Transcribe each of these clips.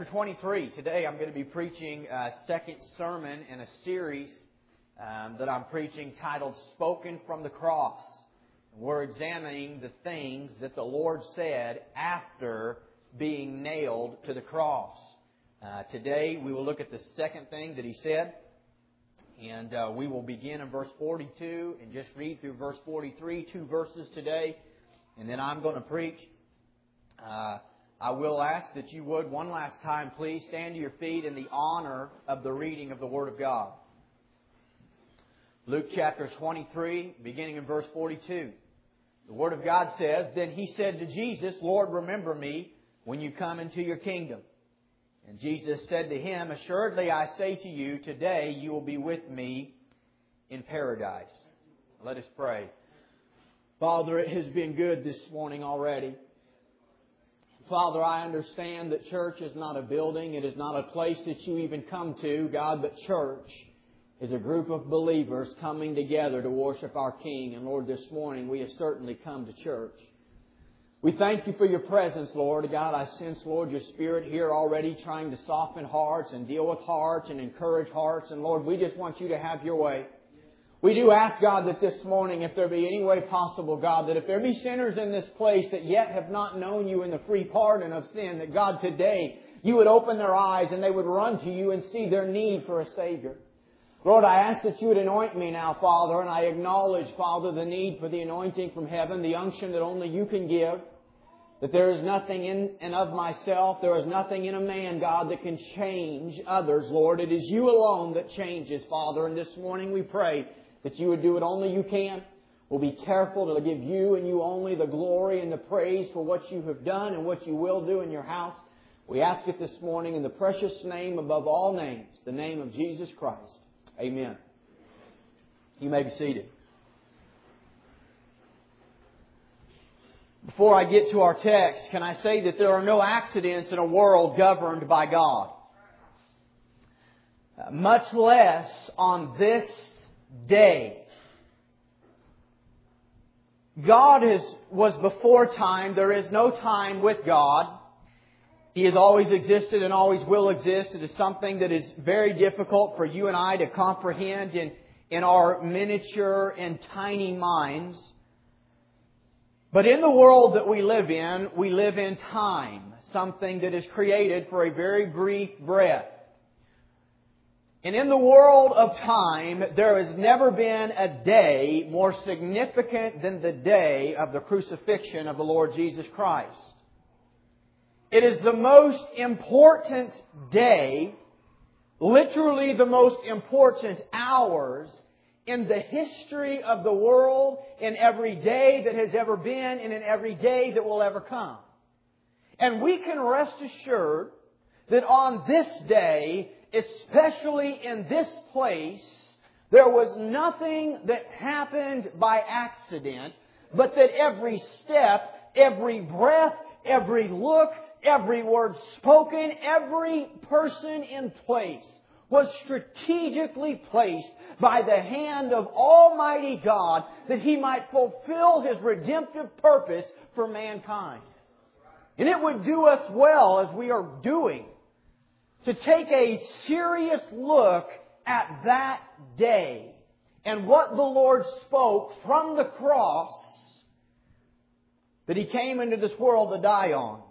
chapter 23. Today I'm going to be preaching a second sermon in a series um, that I'm preaching titled Spoken from the Cross. We're examining the things that the Lord said after being nailed to the cross. Uh, today we will look at the second thing that He said. And uh, we will begin in verse 42 and just read through verse 43, two verses today. And then I'm going to preach. Uh, I will ask that you would, one last time, please stand to your feet in the honor of the reading of the Word of God. Luke chapter 23, beginning in verse 42. The Word of God says, Then he said to Jesus, Lord, remember me when you come into your kingdom. And Jesus said to him, Assuredly I say to you, today you will be with me in paradise. Let us pray. Father, it has been good this morning already. Father, I understand that church is not a building. It is not a place that you even come to, God, but church is a group of believers coming together to worship our King. And Lord, this morning we have certainly come to church. We thank you for your presence, Lord. God, I sense, Lord, your Spirit here already trying to soften hearts and deal with hearts and encourage hearts. And Lord, we just want you to have your way. We do ask God that this morning, if there be any way possible, God, that if there be sinners in this place that yet have not known you in the free pardon of sin, that God today, you would open their eyes and they would run to you and see their need for a Savior. Lord, I ask that you would anoint me now, Father, and I acknowledge, Father, the need for the anointing from heaven, the unction that only you can give. That there is nothing in and of myself, there is nothing in a man, God, that can change others, Lord. It is you alone that changes, Father. And this morning we pray that you would do what only you can. We'll be careful to give you and you only the glory and the praise for what you have done and what you will do in your house. We ask it this morning in the precious name above all names, the name of Jesus Christ. Amen. You may be seated. Before I get to our text, can I say that there are no accidents in a world governed by God? Uh, much less on this day. God is, was before time. There is no time with God. He has always existed and always will exist. It is something that is very difficult for you and I to comprehend in, in our miniature and tiny minds. But in the world that we live in, we live in time, something that is created for a very brief breath. And in the world of time, there has never been a day more significant than the day of the crucifixion of the Lord Jesus Christ. It is the most important day, literally the most important hours in the history of the world, in every day that has ever been, and in every day that will ever come. And we can rest assured that on this day, especially in this place, there was nothing that happened by accident, but that every step, every breath, every look, every word spoken, every person in place was strategically placed by the hand of Almighty God that He might fulfill His redemptive purpose for mankind. And it would do us well as we are doing to take a serious look at that day and what the Lord spoke from the cross that He came into this world to die on.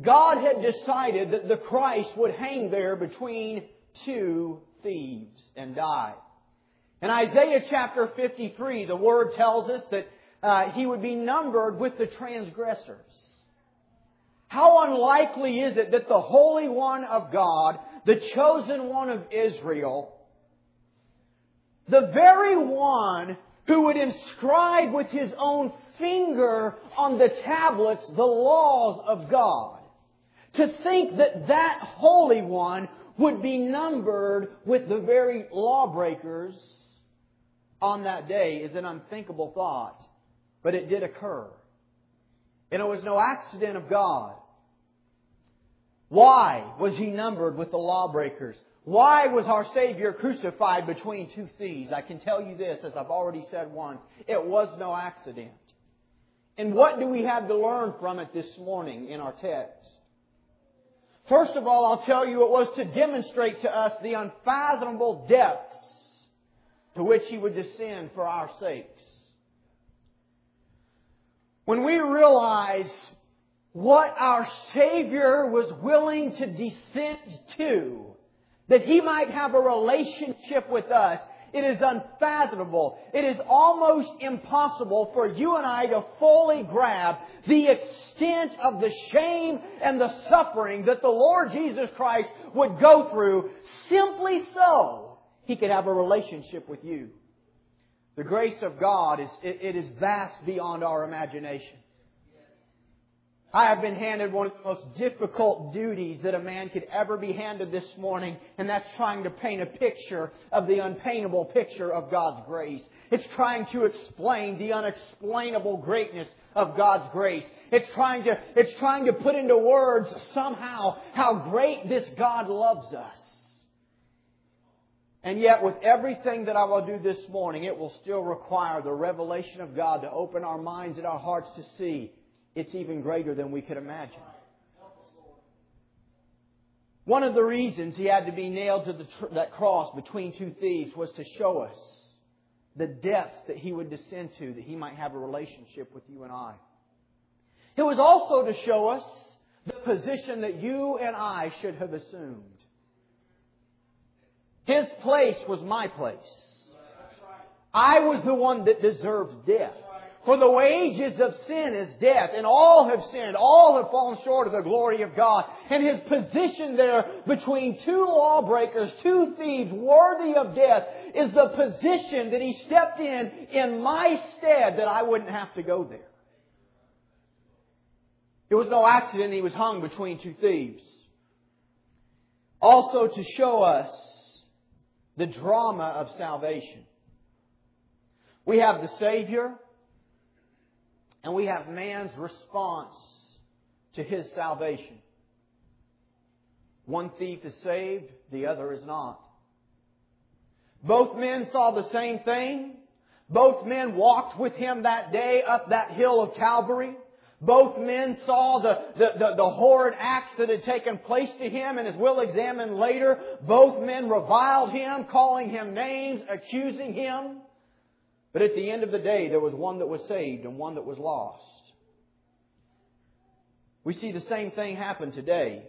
God had decided that the Christ would hang there between two thieves and die. In Isaiah chapter 53, the Word tells us that uh, He would be numbered with the transgressors. How unlikely is it that the Holy One of God, the chosen one of Israel, the very one who would inscribe with his own finger on the tablets the laws of God, to think that that Holy One would be numbered with the very lawbreakers on that day is an unthinkable thought. But it did occur. And it was no accident of God. Why was he numbered with the lawbreakers? Why was our Savior crucified between two thieves? I can tell you this, as I've already said once, it was no accident. And what do we have to learn from it this morning in our text? First of all, I'll tell you it was to demonstrate to us the unfathomable depths to which He would descend for our sakes. When we realize what our Savior was willing to descend to, that He might have a relationship with us, it is unfathomable. It is almost impossible for you and I to fully grab the extent of the shame and the suffering that the Lord Jesus Christ would go through simply so He could have a relationship with you. The grace of God is, it is vast beyond our imagination. I have been handed one of the most difficult duties that a man could ever be handed this morning, and that's trying to paint a picture of the unpaintable picture of God's grace. It's trying to explain the unexplainable greatness of God's grace. It's trying to, it's trying to put into words somehow how great this God loves us. And yet, with everything that I will do this morning, it will still require the revelation of God to open our minds and our hearts to see it's even greater than we could imagine. One of the reasons he had to be nailed to tr- that cross between two thieves was to show us the depths that he would descend to that he might have a relationship with you and I. It was also to show us the position that you and I should have assumed. His place was my place. I was the one that deserved death. For the wages of sin is death, and all have sinned, all have fallen short of the glory of God. And his position there between two lawbreakers, two thieves worthy of death, is the position that he stepped in in my stead that I wouldn't have to go there. It was no accident he was hung between two thieves. Also to show us the drama of salvation. We have the Savior, and we have man's response to his salvation. One thief is saved, the other is not. Both men saw the same thing. Both men walked with him that day up that hill of Calvary. Both men saw the, the, the, the, horrid acts that had taken place to him, and as we'll examine later, both men reviled him, calling him names, accusing him. But at the end of the day, there was one that was saved and one that was lost. We see the same thing happen today.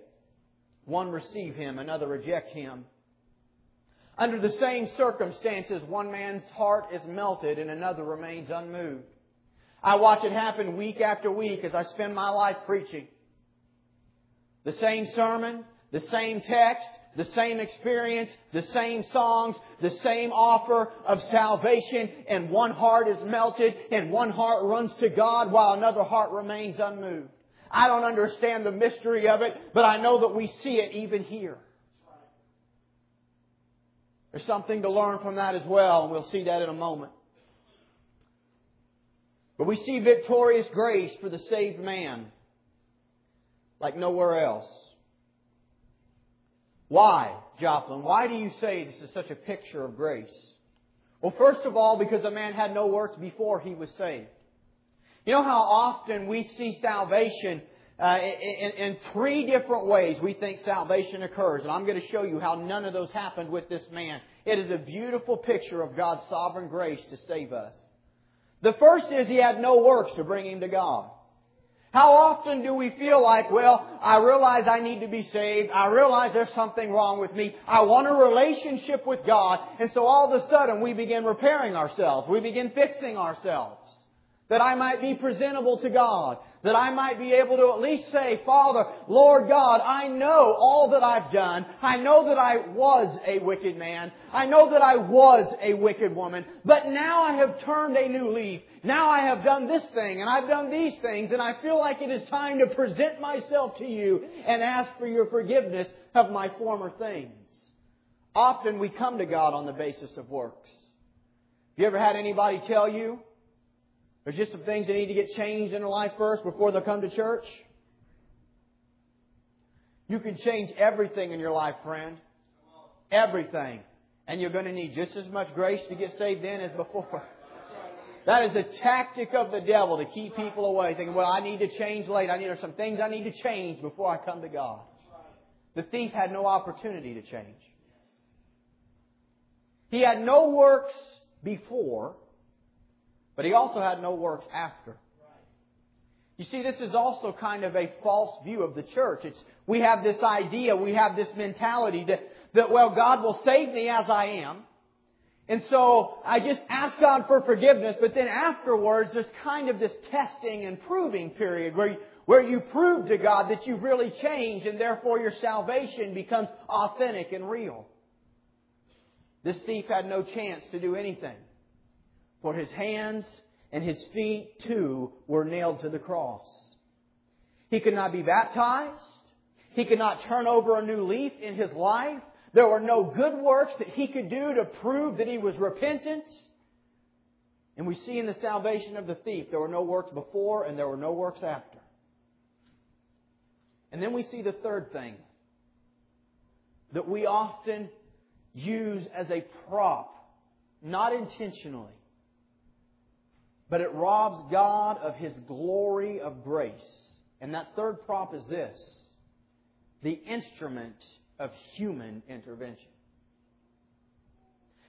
One receive him, another reject him. Under the same circumstances, one man's heart is melted and another remains unmoved. I watch it happen week after week as I spend my life preaching. The same sermon, the same text, the same experience, the same songs, the same offer of salvation, and one heart is melted and one heart runs to God while another heart remains unmoved. I don't understand the mystery of it, but I know that we see it even here. There's something to learn from that as well, and we'll see that in a moment. But we see victorious grace for the saved man like nowhere else. Why, Joplin? Why do you say this is such a picture of grace? Well, first of all, because a man had no works before he was saved. You know how often we see salvation uh, in, in three different ways we think salvation occurs, and I'm going to show you how none of those happened with this man. It is a beautiful picture of God's sovereign grace to save us. The first is he had no works to bring him to God. How often do we feel like, well, I realize I need to be saved. I realize there's something wrong with me. I want a relationship with God. And so all of a sudden we begin repairing ourselves. We begin fixing ourselves. That I might be presentable to God that I might be able to at least say, Father, Lord God, I know all that I've done. I know that I was a wicked man. I know that I was a wicked woman. But now I have turned a new leaf. Now I have done this thing and I've done these things and I feel like it is time to present myself to you and ask for your forgiveness of my former things. Often we come to God on the basis of works. Have you ever had anybody tell you, there's just some things that need to get changed in their life first before they'll come to church. You can change everything in your life, friend. Everything. And you're going to need just as much grace to get saved then as before. That is the tactic of the devil to keep people away, thinking, well, I need to change late. I need, there's some things I need to change before I come to God. The thief had no opportunity to change. He had no works before, but he also had no works after. You see, this is also kind of a false view of the church. It's, we have this idea, we have this mentality that, that, well, God will save me as I am. And so I just ask God for forgiveness, but then afterwards there's kind of this testing and proving period where where you prove to God that you've really changed and therefore your salvation becomes authentic and real. This thief had no chance to do anything. For his hands and his feet too were nailed to the cross. He could not be baptized. He could not turn over a new leaf in his life. There were no good works that he could do to prove that he was repentant. And we see in the salvation of the thief, there were no works before and there were no works after. And then we see the third thing that we often use as a prop, not intentionally, but it robs God of His glory of grace. And that third prop is this the instrument of human intervention.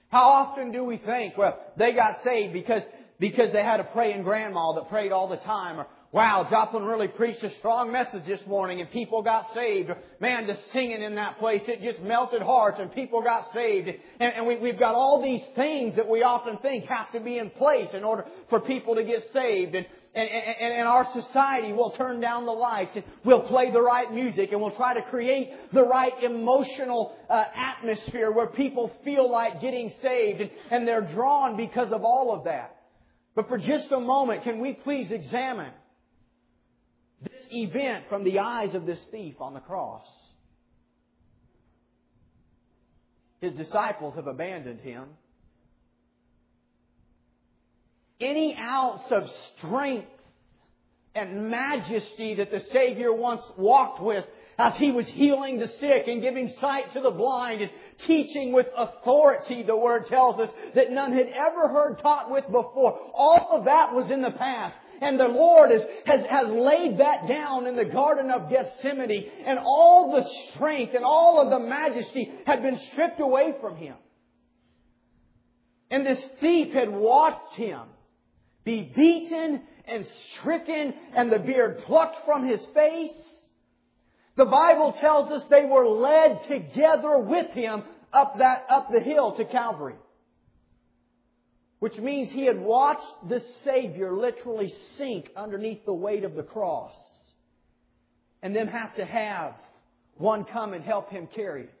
How often do we think, well, they got saved because, because they had a praying grandma that prayed all the time, or Wow, Joplin really preached a strong message this morning and people got saved. Man, just singing in that place, it just melted hearts and people got saved. And, and we, we've got all these things that we often think have to be in place in order for people to get saved. And, and, and, and our society will turn down the lights and we'll play the right music and we'll try to create the right emotional uh, atmosphere where people feel like getting saved and, and they're drawn because of all of that. But for just a moment, can we please examine event from the eyes of this thief on the cross. His disciples have abandoned him. Any ounce of strength and majesty that the Savior once walked with as he was healing the sick and giving sight to the blind and teaching with authority, the Word tells us, that none had ever heard taught with before. All of that was in the past. And the Lord has, has, has laid that down in the Garden of Gethsemane. And all the strength and all of the majesty had been stripped away from him. And this thief had watched him be beaten and stricken and the beard plucked from his face. The Bible tells us they were led together with him up that, up the hill to Calvary. Which means he had watched the Savior literally sink underneath the weight of the cross and then have to have one come and help him carry it.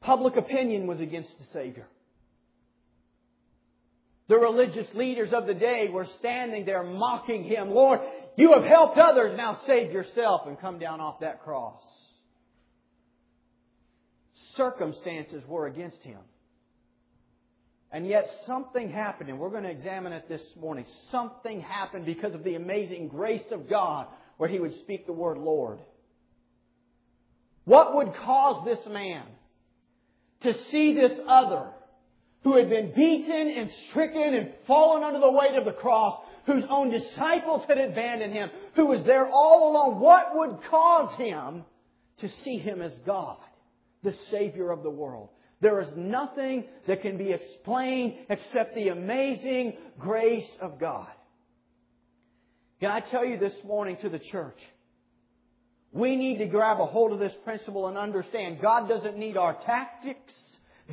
Public opinion was against the Savior. The religious leaders of the day were standing there mocking him. Lord, you have helped others, now save yourself and come down off that cross circumstances were against him. And yet something happened, and we're going to examine it this morning. Something happened because of the amazing grace of God where he would speak the word Lord. What would cause this man to see this other who had been beaten and stricken and fallen under the weight of the cross, whose own disciples had abandoned him, who was there all alone? What would cause him to see him as God? The Savior of the world. There is nothing that can be explained except the amazing grace of God. Can I tell you this morning to the church? We need to grab a hold of this principle and understand God doesn't need our tactics.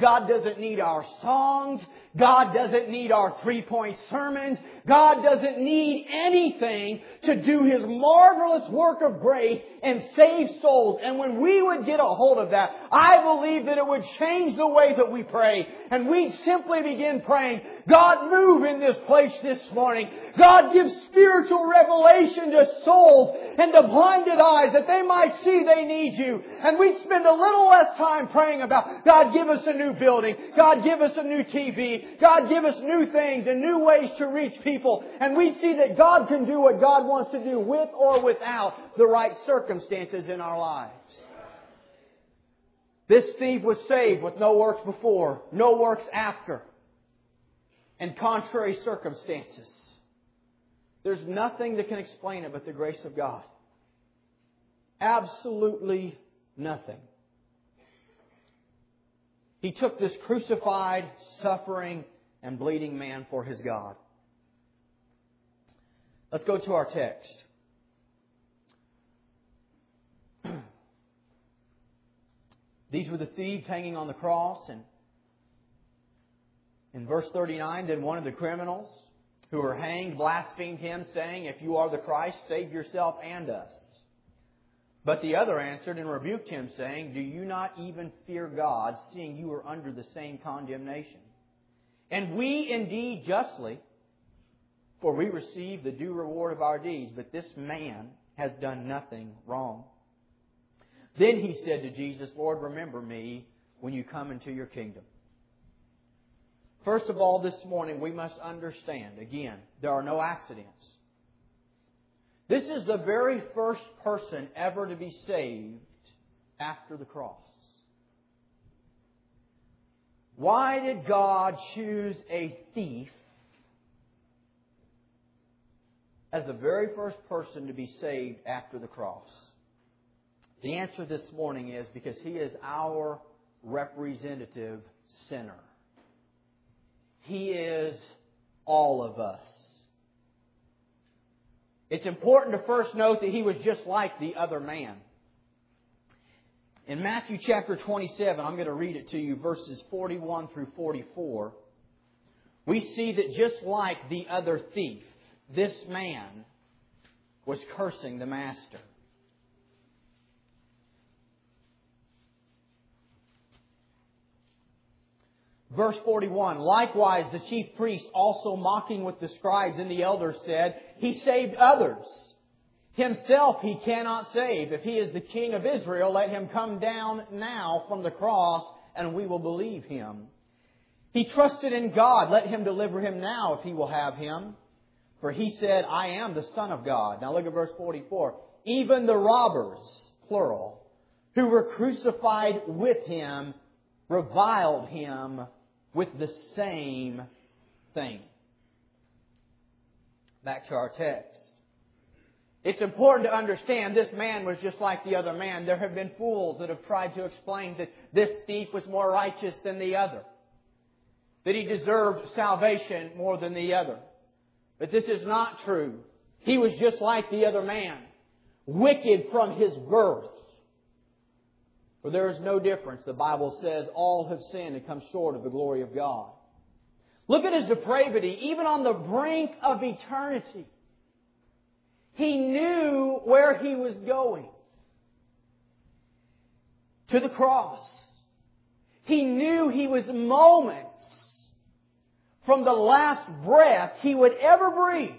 God doesn't need our songs. God doesn't need our three-point sermons. God doesn't need anything to do His marvelous work of grace and save souls. And when we would get a hold of that, I believe that it would change the way that we pray. And we'd simply begin praying, God move in this place this morning. God give spiritual revelation to souls and to blinded eyes that they might see they need you. And we'd spend a little less time praying about, God give us a new building. God give us a new TV. God give us new things and new ways to reach people. And we see that God can do what God wants to do with or without the right circumstances in our lives. This thief was saved with no works before, no works after, and contrary circumstances. There's nothing that can explain it but the grace of God. absolutely nothing. He took this crucified, suffering, and bleeding man for his God. Let's go to our text. These were the thieves hanging on the cross, and in verse 39, then one of the criminals who were hanged blasphemed him, saying, If you are the Christ, save yourself and us. But the other answered and rebuked him, saying, Do you not even fear God, seeing you are under the same condemnation? And we indeed justly, for we receive the due reward of our deeds, but this man has done nothing wrong. Then he said to Jesus, Lord, remember me when you come into your kingdom. First of all, this morning we must understand, again, there are no accidents. This is the very first person ever to be saved after the cross. Why did God choose a thief as the very first person to be saved after the cross? The answer this morning is because he is our representative sinner. He is all of us. It's important to first note that he was just like the other man. In Matthew chapter 27, I'm going to read it to you, verses 41 through 44. We see that just like the other thief, this man was cursing the master. Verse 41, likewise the chief priests also mocking with the scribes and the elders said, He saved others. Himself he cannot save. If he is the king of Israel, let him come down now from the cross and we will believe him. He trusted in God. Let him deliver him now if he will have him. For he said, I am the son of God. Now look at verse 44. Even the robbers, plural, who were crucified with him, reviled him with the same thing. Back to our text. It's important to understand this man was just like the other man. There have been fools that have tried to explain that this thief was more righteous than the other. That he deserved salvation more than the other. But this is not true. He was just like the other man. Wicked from his birth. For there is no difference. The Bible says all have sinned and come short of the glory of God. Look at his depravity, even on the brink of eternity. He knew where he was going. To the cross. He knew he was moments from the last breath he would ever breathe.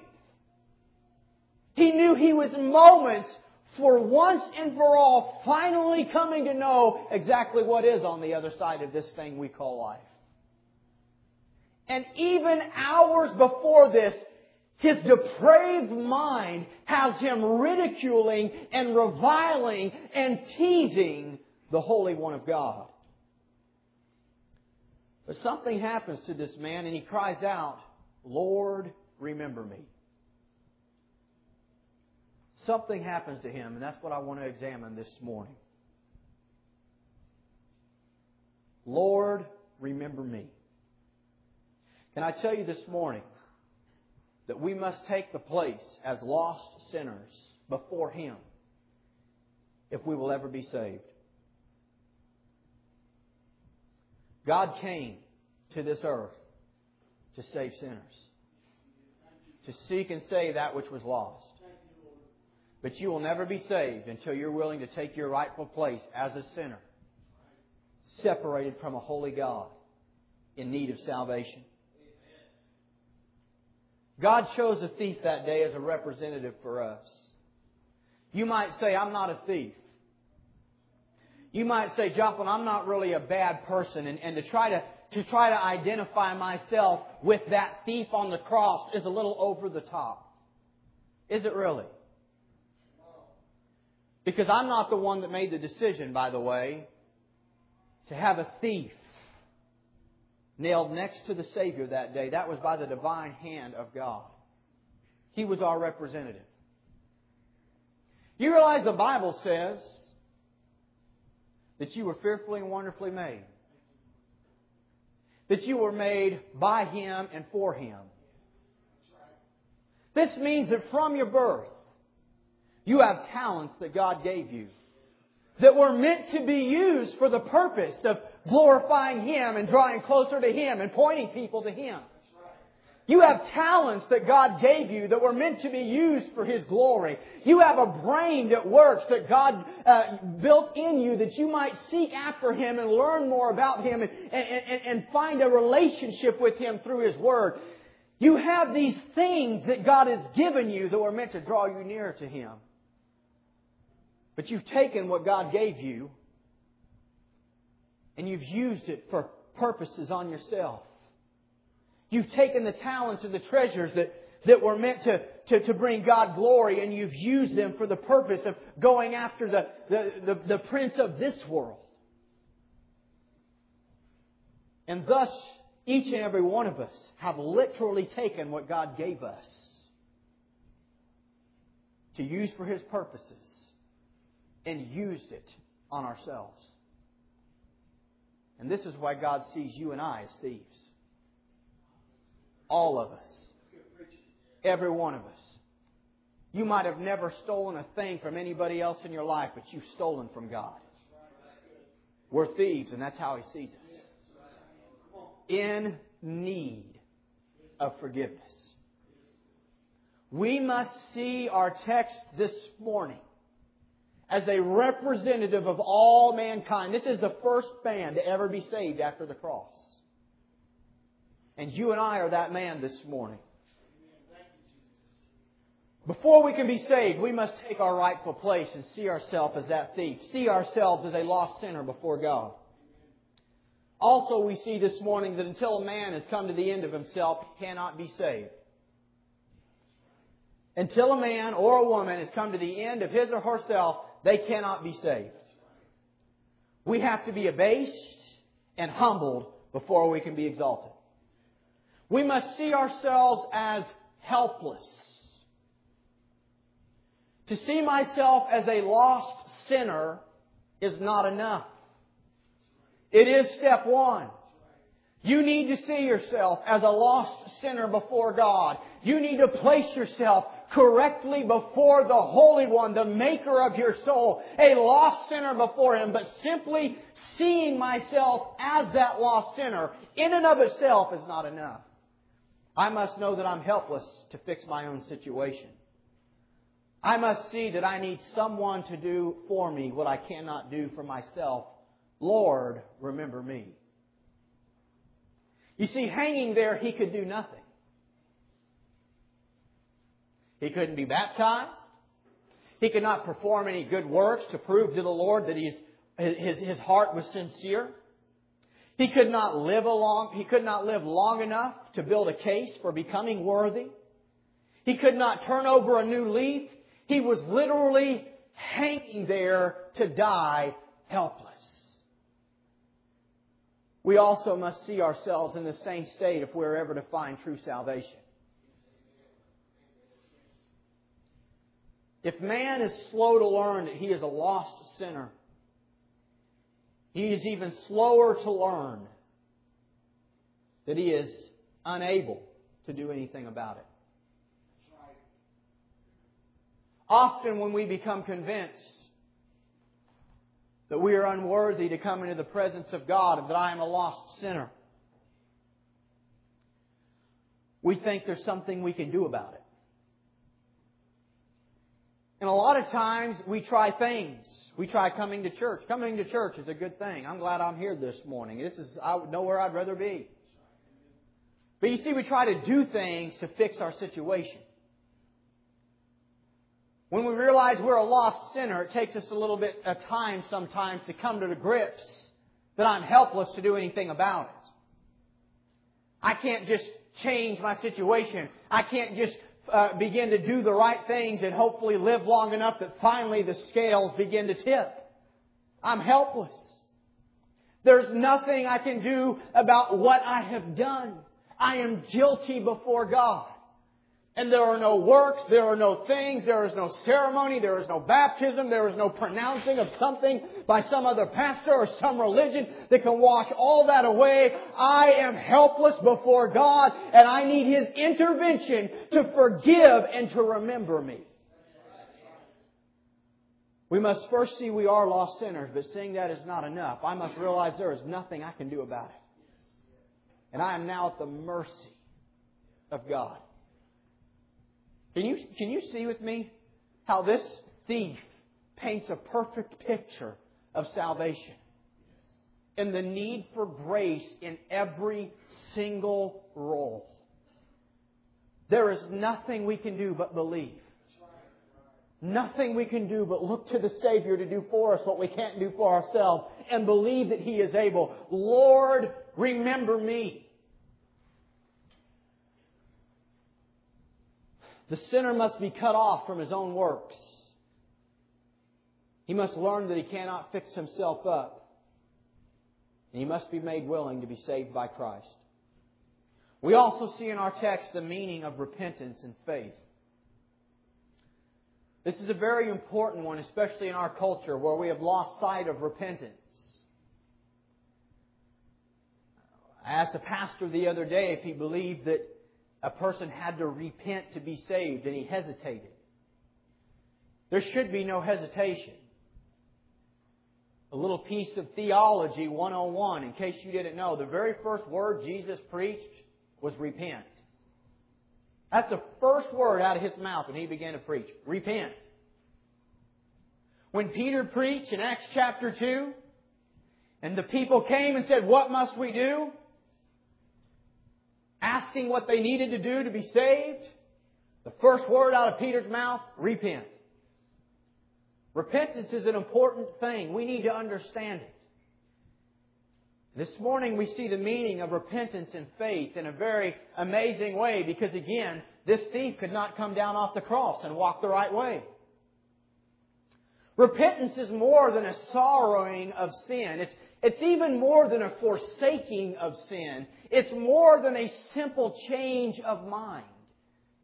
He knew he was moments for once and for all finally coming to know exactly what is on the other side of this thing we call life. And even hours before this, his depraved mind has him ridiculing and reviling and teasing the Holy One of God. But something happens to this man and he cries out, Lord, remember me something happens to him, and that's what I want to examine this morning. Lord, remember me. Can I tell you this morning that we must take the place as lost sinners before Him if we will ever be saved? God came to this earth to save sinners, to seek and save that which was lost. But you will never be saved until you're willing to take your rightful place as a sinner, separated from a holy God in need of salvation. God chose a thief that day as a representative for us. You might say, I'm not a thief. You might say, Joplin, I'm not really a bad person. And, and to try to, to try to identify myself with that thief on the cross is a little over the top. Is it really? Because I'm not the one that made the decision, by the way, to have a thief nailed next to the Savior that day. That was by the divine hand of God. He was our representative. You realize the Bible says that you were fearfully and wonderfully made. That you were made by Him and for Him. This means that from your birth, you have talents that God gave you that were meant to be used for the purpose of glorifying Him and drawing closer to Him and pointing people to Him. You have talents that God gave you that were meant to be used for His glory. You have a brain that works that God uh, built in you that you might seek after Him and learn more about Him and, and, and find a relationship with Him through His Word. You have these things that God has given you that were meant to draw you nearer to Him. But you've taken what God gave you and you've used it for purposes on yourself. You've taken the talents and the treasures that, that were meant to, to, to bring God glory and you've used them for the purpose of going after the, the, the, the prince of this world. And thus, each and every one of us have literally taken what God gave us to use for His purposes and used it on ourselves. And this is why God sees you and I as thieves. All of us. Every one of us. You might have never stolen a thing from anybody else in your life, but you've stolen from God. We're thieves, and that's how He sees us. In need of forgiveness. We must see our text this morning as a representative of all mankind. This is the first man to ever be saved after the cross. And you and I are that man this morning. Before we can be saved, we must take our rightful place and see ourselves as that thief. See ourselves as a lost sinner before God. Also, we see this morning that until a man has come to the end of himself, he cannot be saved. Until a man or a woman has come to the end of his or herself, they cannot be saved. We have to be abased and humbled before we can be exalted. We must see ourselves as helpless. To see myself as a lost sinner is not enough. It is step one. You need to see yourself as a lost sinner before God. You need to place yourself correctly before the Holy One, the Maker of your soul, a lost sinner before Him, but simply seeing myself as that lost sinner in and of itself is not enough. I must know that I'm helpless to fix my own situation. I must see that I need someone to do for me what I cannot do for myself. Lord, remember me. You see, hanging there, he could do nothing. He couldn't be baptized. He could not perform any good works to prove to the Lord that his, his heart was sincere. He could not live long, he could not live long enough to build a case for becoming worthy. He could not turn over a new leaf. He was literally hanging there to die helpless. We also must see ourselves in the same state if we're ever to find true salvation. If man is slow to learn that he is a lost sinner, he is even slower to learn that he is unable to do anything about it. Often, when we become convinced that we are unworthy to come into the presence of God and that I am a lost sinner, we think there's something we can do about it. And a lot of times we try things. We try coming to church. Coming to church is a good thing. I'm glad I'm here this morning. This is I know where I'd rather be. But you see, we try to do things to fix our situation. When we realize we're a lost sinner, it takes us a little bit of time sometimes to come to the grips that I'm helpless to do anything about it. I can't just change my situation. I can't just uh, begin to do the right things and hopefully live long enough that finally the scales begin to tip. I'm helpless. There's nothing I can do about what I have done. I am guilty before God. And there are no works, there are no things, there is no ceremony, there is no baptism, there is no pronouncing of something by some other pastor or some religion that can wash all that away. I am helpless before God and I need His intervention to forgive and to remember me. We must first see we are lost sinners, but seeing that is not enough. I must realize there is nothing I can do about it. And I am now at the mercy of God. Can you, can you see with me how this thief paints a perfect picture of salvation? And the need for grace in every single role. There is nothing we can do but believe. Nothing we can do but look to the Savior to do for us what we can't do for ourselves and believe that He is able. Lord, remember me. The sinner must be cut off from his own works. He must learn that he cannot fix himself up. And he must be made willing to be saved by Christ. We also see in our text the meaning of repentance and faith. This is a very important one, especially in our culture where we have lost sight of repentance. I asked a pastor the other day if he believed that a person had to repent to be saved, and he hesitated. There should be no hesitation. A little piece of theology 101, in case you didn't know. The very first word Jesus preached was repent. That's the first word out of his mouth when he began to preach. Repent. When Peter preached in Acts chapter 2, and the people came and said, What must we do? Asking what they needed to do to be saved, the first word out of Peter's mouth, repent. Repentance is an important thing. We need to understand it. This morning we see the meaning of repentance and faith in a very amazing way because again, this thief could not come down off the cross and walk the right way. Repentance is more than a sorrowing of sin. It's, it's even more than a forsaking of sin. It's more than a simple change of mind.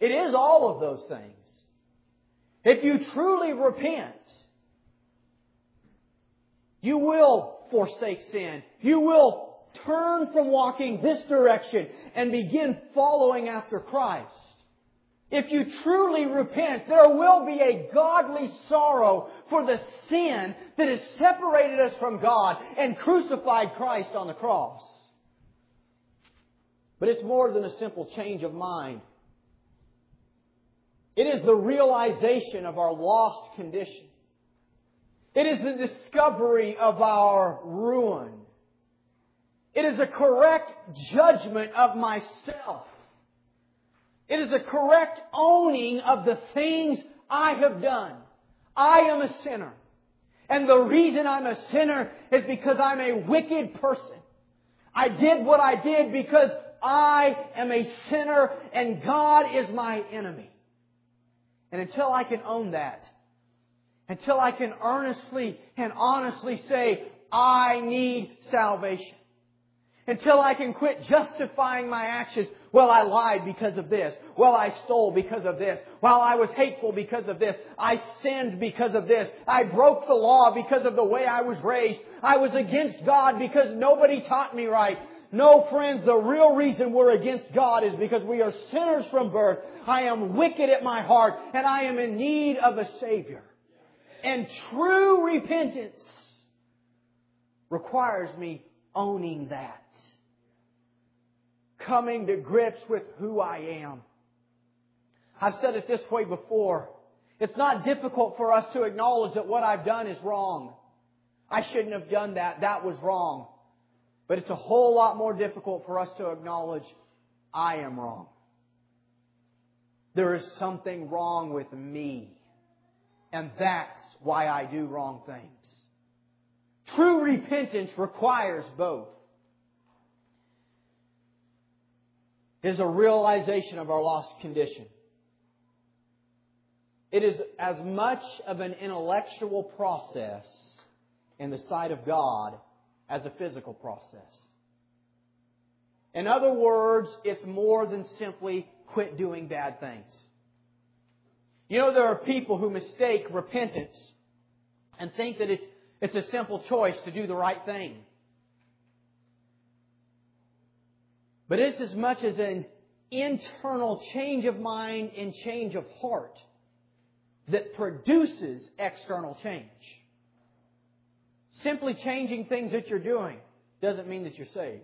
It is all of those things. If you truly repent, you will forsake sin. You will turn from walking this direction and begin following after Christ. If you truly repent, there will be a godly sorrow for the sin that has separated us from God and crucified Christ on the cross. But it's more than a simple change of mind. It is the realization of our lost condition. It is the discovery of our ruin. It is a correct judgment of myself. It is a correct owning of the things I have done. I am a sinner. And the reason I'm a sinner is because I'm a wicked person. I did what I did because I am a sinner and God is my enemy. And until I can own that, until I can earnestly and honestly say, I need salvation, until I can quit justifying my actions. Well, I lied because of this. Well, I stole because of this. Well, I was hateful because of this. I sinned because of this. I broke the law because of the way I was raised. I was against God because nobody taught me right. No, friends, the real reason we're against God is because we are sinners from birth. I am wicked at my heart and I am in need of a Savior. And true repentance requires me owning that coming to grips with who I am. I've said it this way before. It's not difficult for us to acknowledge that what I've done is wrong. I shouldn't have done that. That was wrong. But it's a whole lot more difficult for us to acknowledge I am wrong. There is something wrong with me. And that's why I do wrong things. True repentance requires both. It is a realization of our lost condition. It is as much of an intellectual process in the sight of God as a physical process. In other words, it's more than simply quit doing bad things. You know, there are people who mistake repentance and think that it's, it's a simple choice to do the right thing. But it's as much as an internal change of mind and change of heart that produces external change. Simply changing things that you're doing doesn't mean that you're saved.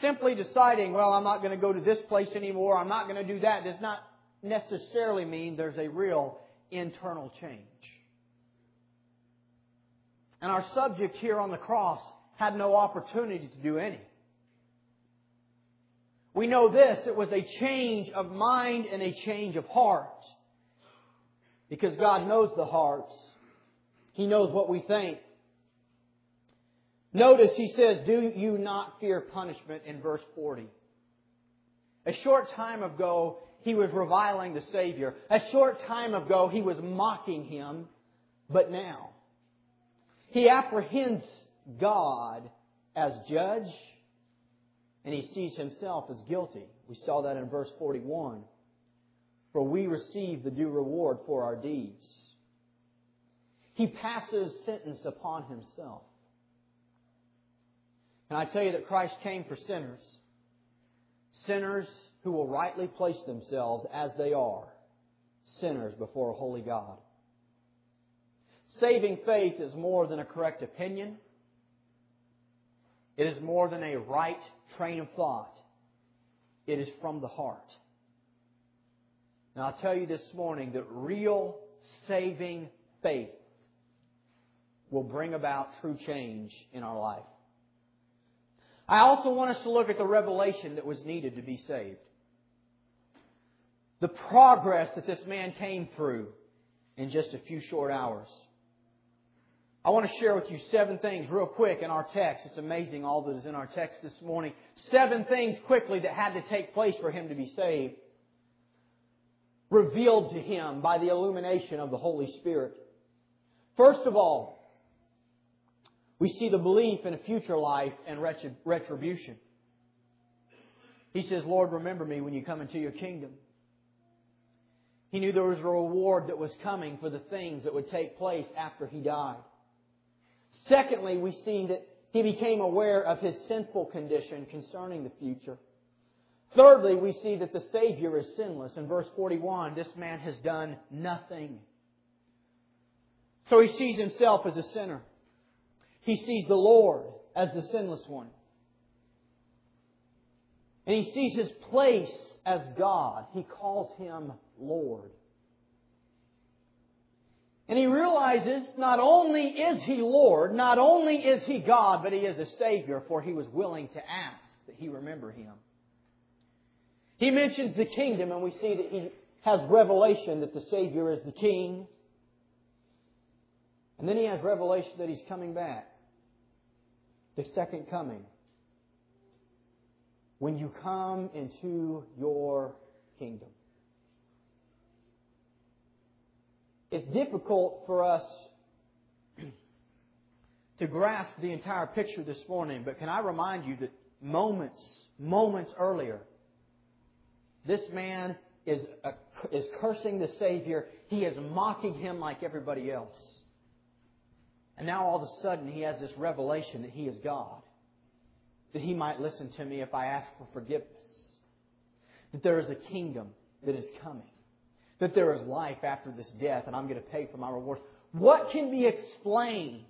Simply deciding, well, I'm not going to go to this place anymore, I'm not going to do that, does not necessarily mean there's a real internal change. And our subject here on the cross had no opportunity to do any. We know this, it was a change of mind and a change of heart. Because God knows the hearts. He knows what we think. Notice he says, Do you not fear punishment in verse 40. A short time ago, he was reviling the Savior. A short time ago, he was mocking him. But now, he apprehends God as judge and he sees himself as guilty. We saw that in verse 41. For we receive the due reward for our deeds. He passes sentence upon himself. And I tell you that Christ came for sinners. Sinners who will rightly place themselves as they are. Sinners before a holy God. Saving faith is more than a correct opinion. It is more than a right train of thought. It is from the heart. Now I'll tell you this morning that real saving faith will bring about true change in our life. I also want us to look at the revelation that was needed to be saved. The progress that this man came through in just a few short hours. I want to share with you seven things real quick in our text. It's amazing all that is in our text this morning. Seven things quickly that had to take place for him to be saved. Revealed to him by the illumination of the Holy Spirit. First of all, we see the belief in a future life and retribution. He says, Lord, remember me when you come into your kingdom. He knew there was a reward that was coming for the things that would take place after he died. Secondly, we see that he became aware of his sinful condition concerning the future. Thirdly, we see that the Savior is sinless. In verse 41, this man has done nothing. So he sees himself as a sinner. He sees the Lord as the sinless one. And he sees his place as God. He calls him Lord. And he realizes not only is he Lord, not only is he God, but he is a Savior, for he was willing to ask that he remember him. He mentions the kingdom, and we see that he has revelation that the Savior is the King. And then he has revelation that he's coming back the second coming. When you come into your kingdom. It's difficult for us to grasp the entire picture this morning, but can I remind you that moments, moments earlier, this man is, uh, is cursing the Savior. He is mocking him like everybody else. And now all of a sudden he has this revelation that he is God. That he might listen to me if I ask for forgiveness. That there is a kingdom that is coming. That there is life after this death and I'm going to pay for my rewards. What can be explained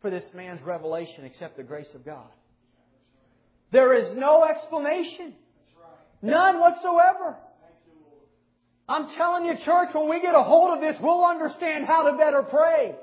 for this man's revelation except the grace of God? There is no explanation. None whatsoever. I'm telling you, church, when we get a hold of this, we'll understand how to better pray.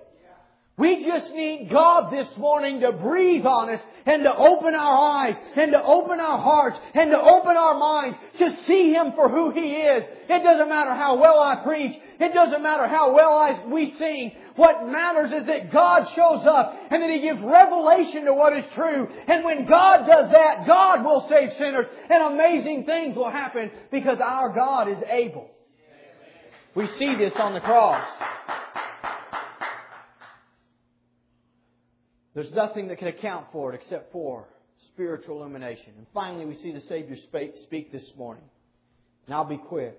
We just need God this morning to breathe on us and to open our eyes and to open our hearts and to open our minds to see Him for who He is. It doesn't matter how well I preach. It doesn't matter how well I, we sing. What matters is that God shows up and that He gives revelation to what is true. And when God does that, God will save sinners and amazing things will happen because our God is able. We see this on the cross. There's nothing that can account for it except for spiritual illumination. And finally, we see the Savior speak this morning. And I'll be quick.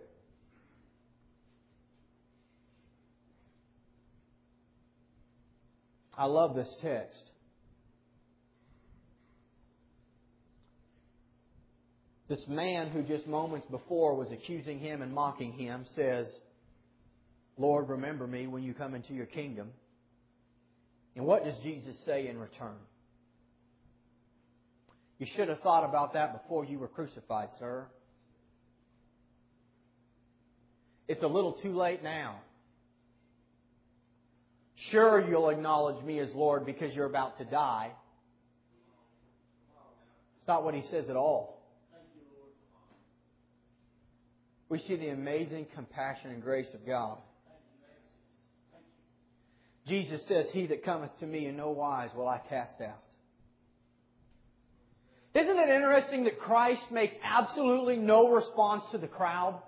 I love this text. This man who just moments before was accusing him and mocking him says, Lord, remember me when you come into your kingdom. And what does Jesus say in return? You should have thought about that before you were crucified, sir. It's a little too late now. Sure, you'll acknowledge me as Lord because you're about to die. It's not what he says at all. We see the amazing compassion and grace of God. Jesus says, He that cometh to me in no wise will I cast out. Isn't it interesting that Christ makes absolutely no response to the crowd?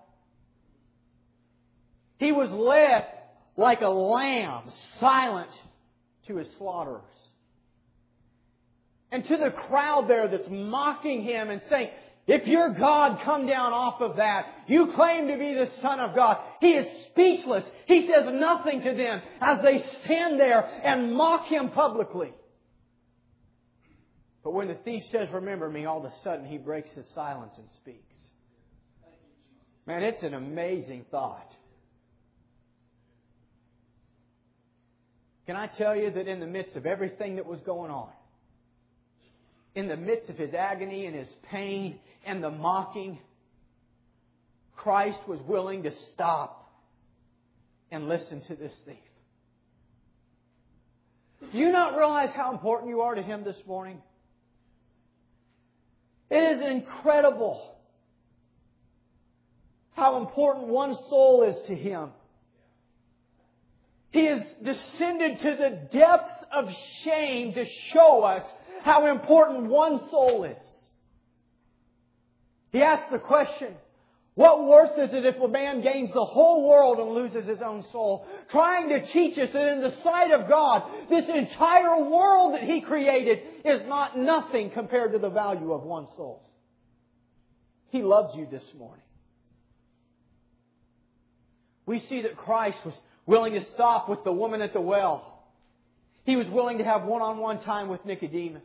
He was led like a lamb, silent to his slaughterers. And to the crowd there that's mocking him and saying, if you're God, come down off of that. You claim to be the Son of God. He is speechless. He says nothing to them as they stand there and mock him publicly. But when the thief says, Remember me, all of a sudden he breaks his silence and speaks. Man, it's an amazing thought. Can I tell you that in the midst of everything that was going on, in the midst of his agony and his pain and the mocking, Christ was willing to stop and listen to this thief. Do you not realize how important you are to him this morning? It is incredible how important one soul is to him. He has descended to the depths of shame to show us how important one soul is. He asks the question, what worth is it if a man gains the whole world and loses his own soul? Trying to teach us that in the sight of God, this entire world that He created is not nothing compared to the value of one soul. He loves you this morning. We see that Christ was willing to stop with the woman at the well. He was willing to have one-on-one time with Nicodemus.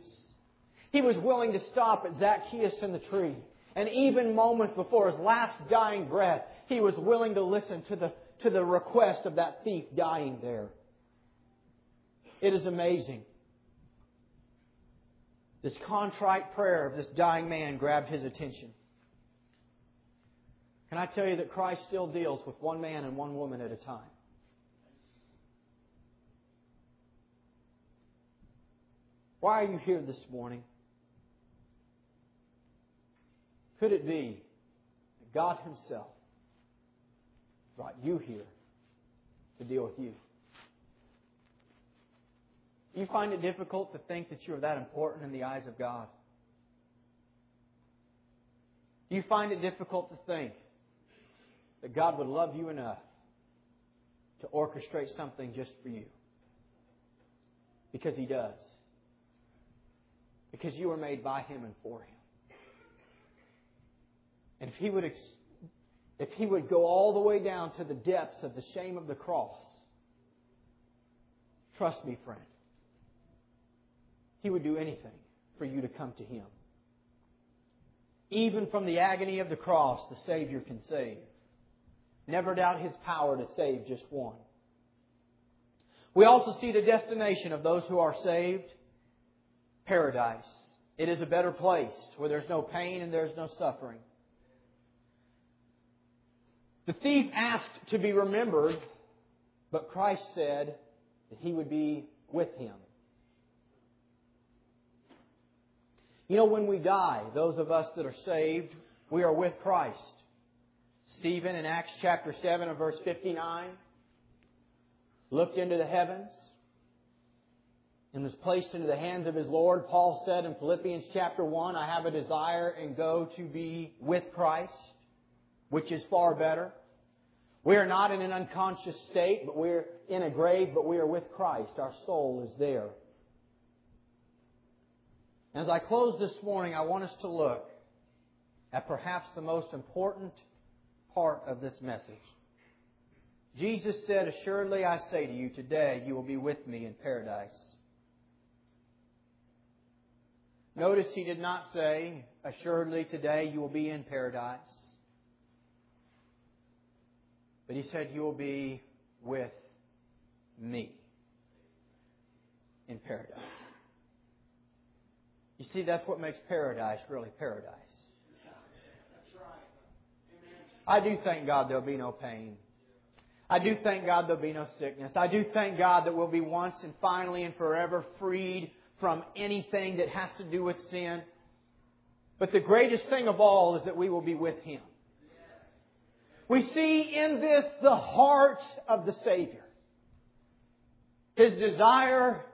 He was willing to stop at Zacchaeus in the tree. And even moments before his last dying breath, he was willing to listen to the, to the request of that thief dying there. It is amazing. This contrite prayer of this dying man grabbed his attention. Can I tell you that Christ still deals with one man and one woman at a time? Why are you here this morning? Could it be that God Himself brought you here to deal with you? You find it difficult to think that you're that important in the eyes of God? You find it difficult to think that God would love you enough to orchestrate something just for you? Because He does. Because you were made by Him and for Him. And if he would, if he would go all the way down to the depths of the shame of the cross, trust me, friend, he would do anything for you to come to him. Even from the agony of the cross, the Savior can save. Never doubt his power to save just one. We also see the destination of those who are saved paradise. It is a better place where there's no pain and there's no suffering. The thief asked to be remembered, but Christ said that he would be with him. You know, when we die, those of us that are saved, we are with Christ. Stephen in Acts chapter 7 and verse 59 looked into the heavens and was placed into the hands of his Lord. Paul said in Philippians chapter 1, I have a desire and go to be with Christ which is far better. We are not in an unconscious state, but we're in a grave, but we are with Christ. Our soul is there. As I close this morning, I want us to look at perhaps the most important part of this message. Jesus said, Assuredly I say to you, today you will be with me in paradise. Notice he did not say, Assuredly today you will be in paradise. But he said, You will be with me in paradise. You see, that's what makes paradise really paradise. I do thank God there'll be no pain. I do thank God there'll be no sickness. I do thank God that we'll be once and finally and forever freed from anything that has to do with sin. But the greatest thing of all is that we will be with Him. We see in this the heart of the Savior. His desire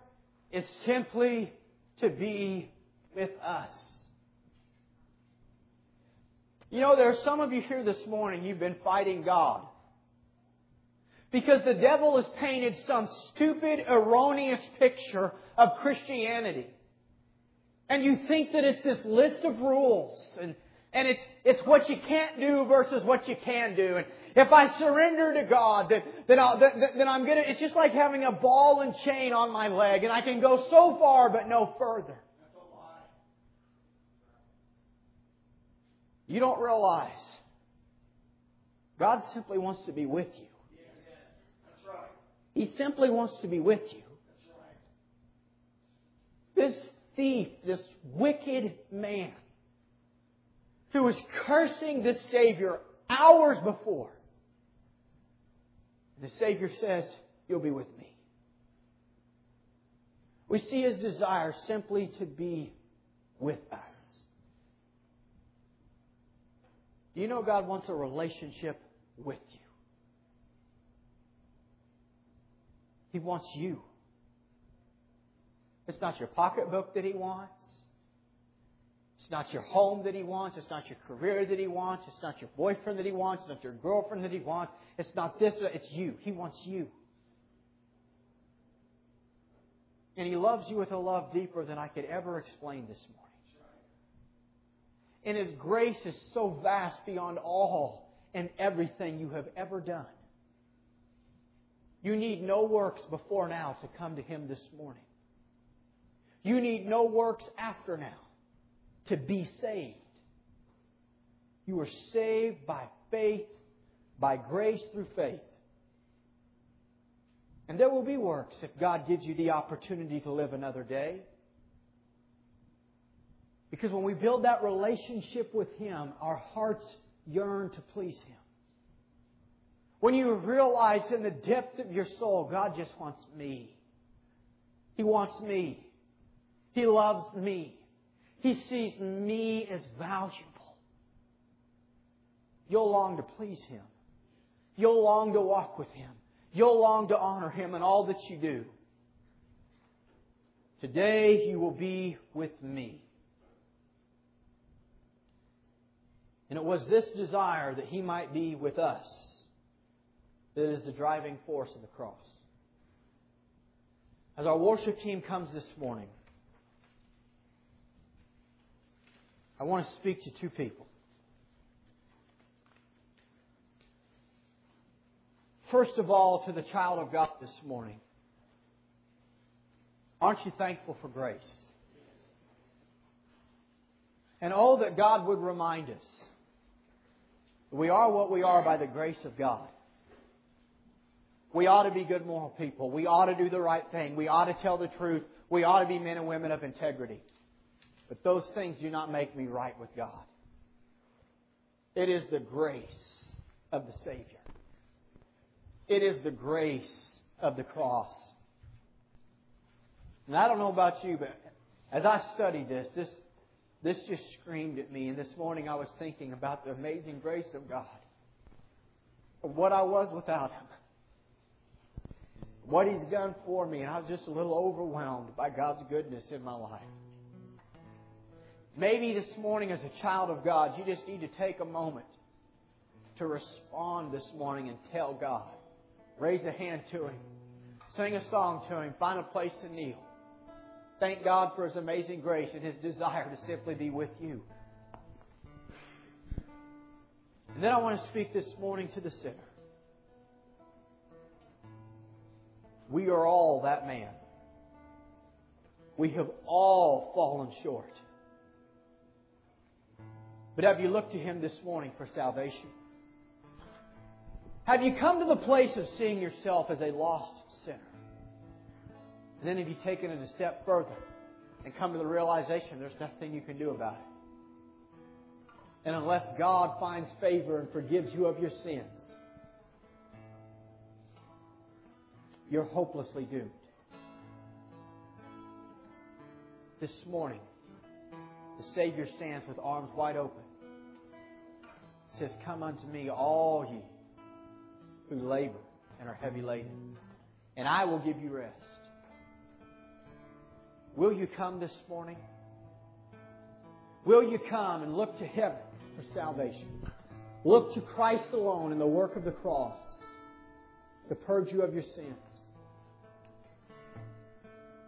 is simply to be with us. You know, there are some of you here this morning, you've been fighting God. Because the devil has painted some stupid, erroneous picture of Christianity. And you think that it's this list of rules and, and it's, it's what you can't do versus what you can do. And if I surrender to God, then, then, I'll, then, then I'm gonna, it's just like having a ball and chain on my leg and I can go so far but no further. You don't realize God simply wants to be with you. He simply wants to be with you. This thief, this wicked man, who was cursing the Savior hours before, the Savior says, You'll be with me. We see his desire simply to be with us. Do you know God wants a relationship with you? He wants you. It's not your pocketbook that He wants. It's not your home that He wants. It's not your career that He wants. It's not your boyfriend that He wants. It's not your girlfriend that He wants. It's not this. It's you. He wants you. And He loves you with a love deeper than I could ever explain this morning. And His grace is so vast beyond all and everything you have ever done. You need no works before now to come to Him this morning. You need no works after now to be saved. You are saved by faith, by grace through faith. And there will be works if God gives you the opportunity to live another day. Because when we build that relationship with Him, our hearts yearn to please Him. When you realize in the depth of your soul, God just wants me. He wants me. He loves me. He sees me as valuable. You'll long to please Him. You'll long to walk with Him. You'll long to honor Him in all that you do. Today you will be with me. And it was this desire that He might be with us that is the driving force of the cross. As our worship team comes this morning, I want to speak to two people. First of all, to the child of God this morning. Aren't you thankful for grace? And oh, that God would remind us we are what we are by the grace of God. We ought to be good moral people. We ought to do the right thing. We ought to tell the truth. We ought to be men and women of integrity. But those things do not make me right with God. It is the grace of the Savior. It is the grace of the cross. And I don't know about you, but as I studied this, this this just screamed at me. And this morning I was thinking about the amazing grace of God, of what I was without Him, what He's done for me. And I was just a little overwhelmed by God's goodness in my life. Maybe this morning, as a child of God, you just need to take a moment to respond this morning and tell God. Raise a hand to Him. Sing a song to Him. Find a place to kneel Thank God for His amazing grace and His desire to simply be with you. And then I want to speak this morning to the sinner. We are all that man. We have all fallen short. But have you looked to Him this morning for salvation? Have you come to the place of seeing yourself as a lost sinner? And then have you taken it a step further and come to the realization there's nothing you can do about it? And unless God finds favor and forgives you of your sins, you're hopelessly doomed. This morning, the Savior stands with arms wide open. Says, Come unto me, all ye who labor and are heavy laden, and I will give you rest. Will you come this morning? Will you come and look to heaven for salvation? Look to Christ alone and the work of the cross to purge you of your sins.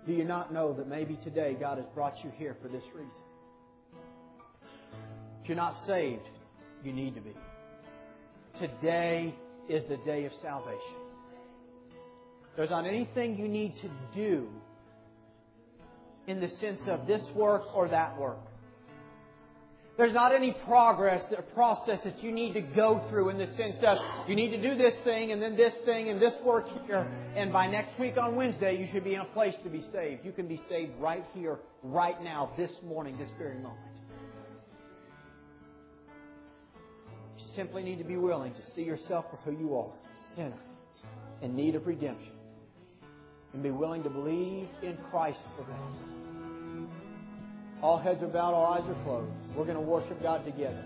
Do you not know that maybe today God has brought you here for this reason? If you're not saved, you need to be. Today is the day of salvation. There's not anything you need to do in the sense of this work or that work. There's not any progress or process that you need to go through in the sense of you need to do this thing and then this thing and this work here, and by next week on Wednesday you should be in a place to be saved. You can be saved right here, right now, this morning, this very moment. Simply need to be willing to see yourself for who you are, sinner, in need of redemption, and be willing to believe in Christ for that. All heads are bowed, all eyes are closed. We're going to worship God together.